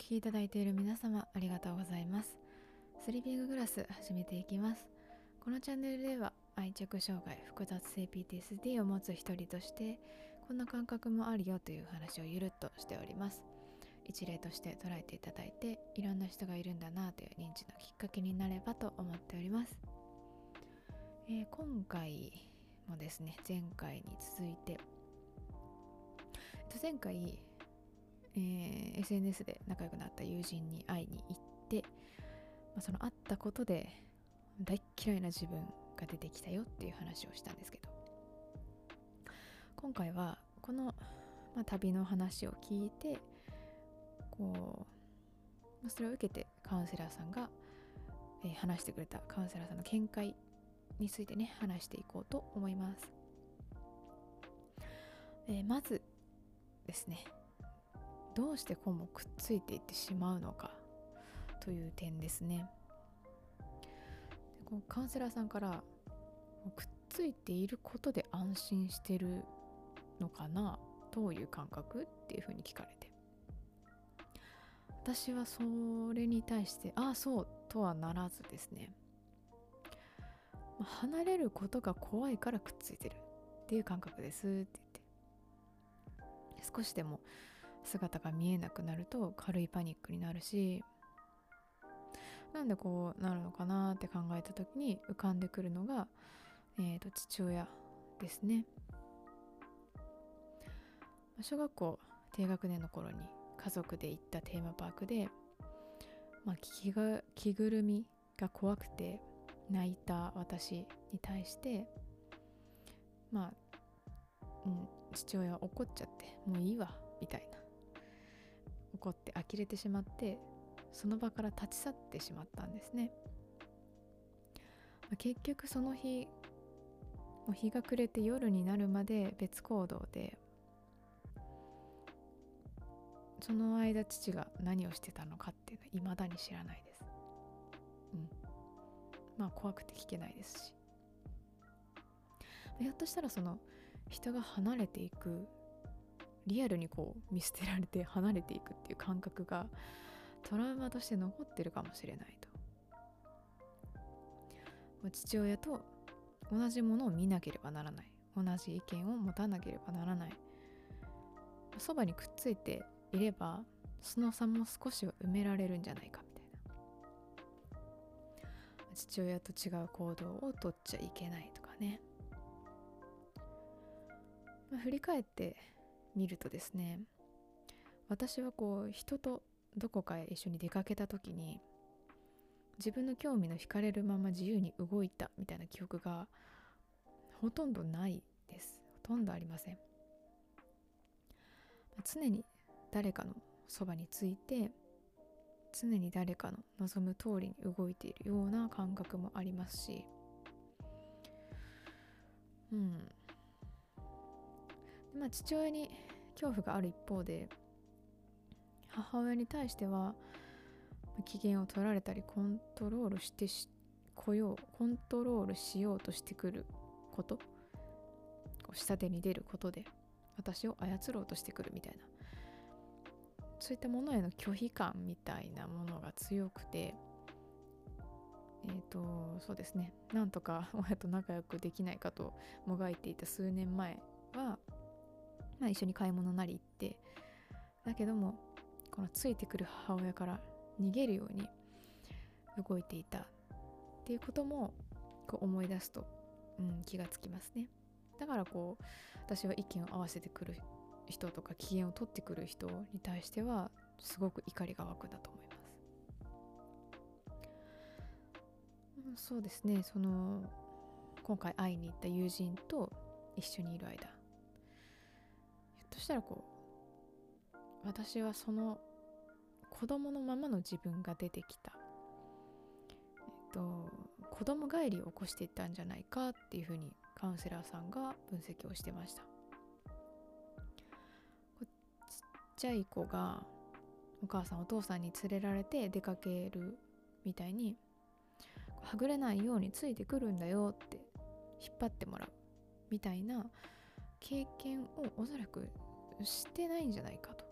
きいただいている皆様ありがとうございます。スリーピンググラス始めていきます。このチャンネルでは愛着障害複雑性 PTSD を持つ一人としてこんな感覚もあるよという話をゆるっとしております。一例として捉えていただいていろんな人がいるんだなという認知のきっかけになればと思っております、えー、今回もですね前回に続いて前回、えー、SNS で仲良くなった友人に会いに行って、まあ、その会ったことで大嫌いな自分が出てきたよっていう話をしたんですけど。今回はこの、まあ、旅の話を聞いてこうそれを受けてカウンセラーさんが、えー、話してくれたカウンセラーさんの見解についてね話していこうと思います、えー、まずですねどうしてこうもくっついていってしまうのかという点ですね。こうカウンセラーさんからくっついていることで安心してるのかなどういう感覚っていうふうに聞かれて。私はそれに対してああそうとはならずですね。離れることが怖いからくっついてるっていう感覚ですって言って。少しでも姿が見えなくなると軽いパニックになるしなんでこうなるのかなって考えた時に浮かんでくるのが、えー、と父親ですね。小学校低学年の頃に家族で行ったテーマパークで、まあ、着が着ぐるみが怖くて泣いた私に対してまあ、うん、父親は怒っちゃってもういいわみたいな。怒って呆れてしまってその場から立ち去ってしまったんですね、まあ、結局その日もう日が暮れて夜になるまで別行動でその間父が何をしてたのかっていうのは未だに知らないです。うん。まあ怖くて聞けないですし。ひょっとしたらその人が離れていくリアルにこう見捨てられて離れていくっていう感覚がトラウマとして残ってるかもしれないと。父親と同じものを見なければならない。同じ意見を持たなければならない。そばにくっついていればその差も少しは埋められるんじゃないかみたいな。父親と違う行動をとっちゃいけないとかね、まあ、振り返ってみるとですね私はこう人とどこかへ一緒に出かけた時に自分の興味の惹かれるまま自由に動いたみたいな記憶がほとんどないです。ほとんどありません。常に誰かのそばについて常に誰かの望む通りに動いているような感覚もありますしうん。まあ父親に恐怖がある一方で母親に対しては機嫌を取られたりコントロールしてこようコントロールしようとしてくることこう下手に出ることで私を操ろうとしてくるみたいなそういったものへの拒否感みたいなものが強くてえっ、ー、とそうですね。なんとか親と仲良くできないかともがいていた数年前は、まあ、一緒に買い物なり行って。だけどもこのついてくる母親から逃げるように動いていたっていうこともこう思い出すと、うん、気がつきますね。だからこう私は意見を合わせてくる人とか機嫌を取ってくる人に対してはすごく怒りが湧くんだと思います。うんそうですね。その今回会いに行った友人と一緒にいる間したらこう私はその子供のままの自分が出てきた、えっと、子供帰りを起こしていったんじゃないかっていうふうにカウンセラーさんが分析をしてました。ちゃい子がお母さんお父さんに連れられて出かけるみたいにはぐれないようについてくるんだよって引っ張ってもらうみたいな経験をおそらくしてないんじゃないかと。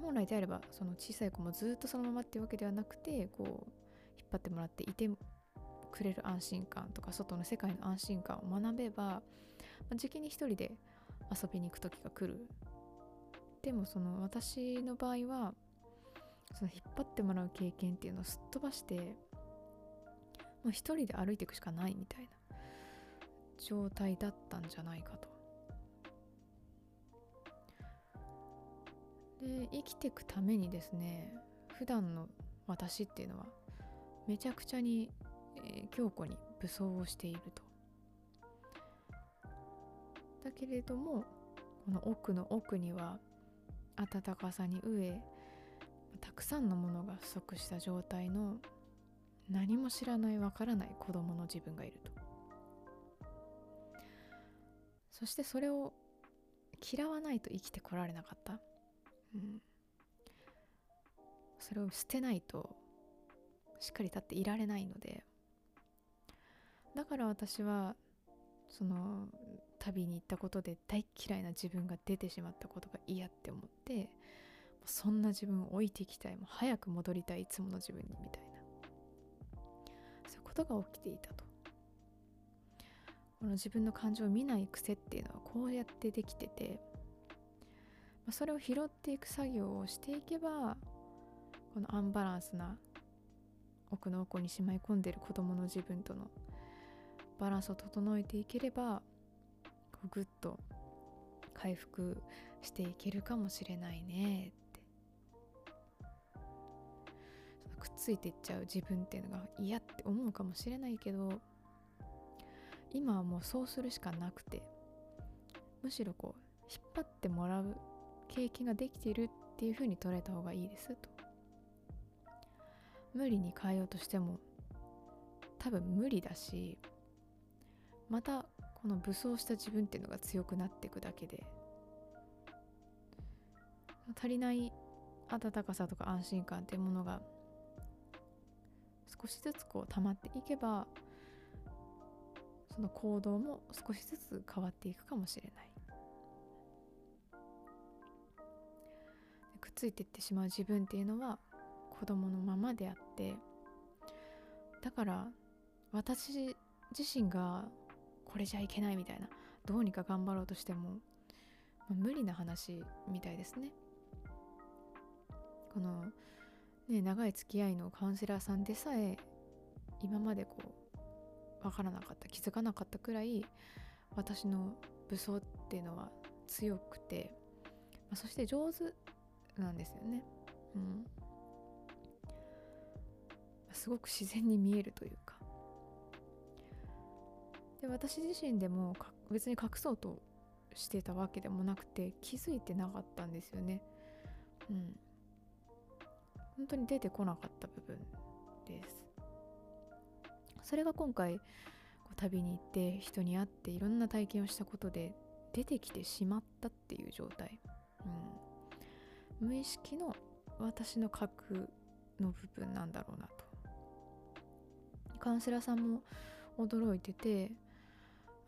本来であればその小さい子もずっとそのままっていうわけではなくてこう引っ張ってもらっていてくれる安心感とか外の世界の安心感を学べば、まあ、時期に一人で遊びに行く時が来るでもその私の場合はその引っ張ってもらう経験っていうのをすっ飛ばしてもう一人で歩いていくしかないみたいな状態だったんじゃないかと。で生きていくためにですね普段の私っていうのはめちゃくちゃに、えー、強固に武装をしていると。だけれどもこの奥の奥には暖かさに飢えたくさんのものが不足した状態の何も知らないわからない子供の自分がいるとそしてそれを嫌わないと生きてこられなかった、うん、それを捨てないとしっかり立っていられないのでだから私はその旅に行ったことで大嫌いな自分が出てしまったことが嫌って思ってそんな自分を置いていきたい。もう早く戻りたいいつもの自分にみたいな。そういうことが起きていたと。この自分の感情を見ない癖っていうのはこうやってできてて、まあ、それを拾っていく作業をしていけばこのアンバランスな奥の奥にしまい込んでる子供の自分とのバランスを整えていければぐっと回復していけるかもしれないねって。くっついていっちゃう自分っていうのが嫌って思うかもしれないけど今はもうそうするしかなくてむしろこう引っ張ってもらう経験ができているっていう風に捉えた方がいいですと。無理に変えようとしても多分無理だしまたこの武装した自分っていうのが強くなっていくだけで足りない温かさとか安心感っていうものが少しずつこう溜まっていけばその行動も少しずつ変わっていくかもしれない。ついていってしまう自分っていうのは子供のままであってだから私自身がこれじゃいけないみたいなどうにか頑張ろうとしても、まあ、無理な話みたいですね。このね長い付き合いのカウンセラーさんでさえ今までこう分からなかった気づかなかったくらい私の武装っていうのは強くて、まあ、そして上手なんですよね。うん。すごく自然に見えるというか。で私自身でも別に隠そうとしてたわけでもなくて気づいてなかったんですよね。うん。本当に出てこなかった部分です。それが今回こう旅に行って人に会っていろんな体験をしたことで出てきてしまったっていう状態、うん、無意識の私の核の部分なんだろうなと。カウンセラーさんも驚いてて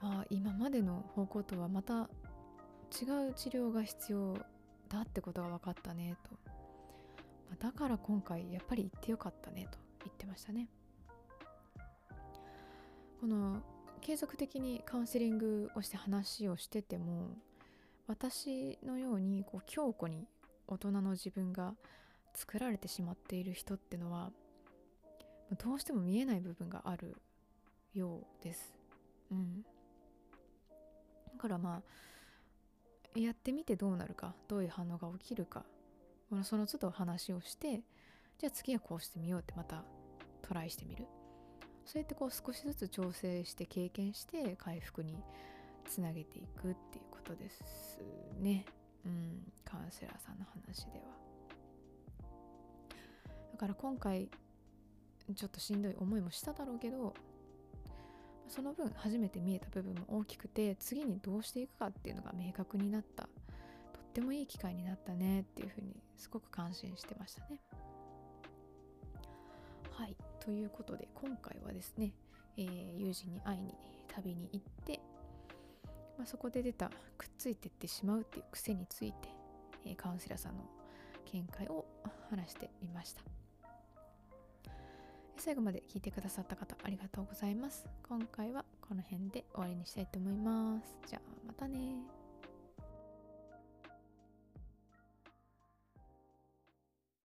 あ今までの方向とはまた違う治療が必要だってことが分かったねと、まあ、だから今回やっぱり行ってよかったねと言ってましたね。この継続的にカウンセリングをして話をしてても私のようにこう強固に大人の自分が作られてしまっている人ってのはどうしても見えない部分があるようです。うん。だからまあやってみてどうなるかどういう反応が起きるかその都度話をしてじゃあ次はこうしてみようってまたトライしてみるそうやってこう少しずつ調整して経験して回復につなげていくっていうことですねうんカウンセラーさんの話ではだから今回ちょっとしんどい思いもしただろうけどその分初めて見えた部分も大きくて次にどうしていくかっていうのが明確になったとってもいい機会になったねっていうふうにすごく感心してましたね。はいということで今回はですね、えー、友人に会いに旅に行って、まあ、そこで出たくっついてってしまうっていう癖について、えー、カウンセラーさんの見解を話してみました。最後まで聞いてくださった方ありがとうございます。今回はこの辺で終わりにしたいと思います。じゃあまたね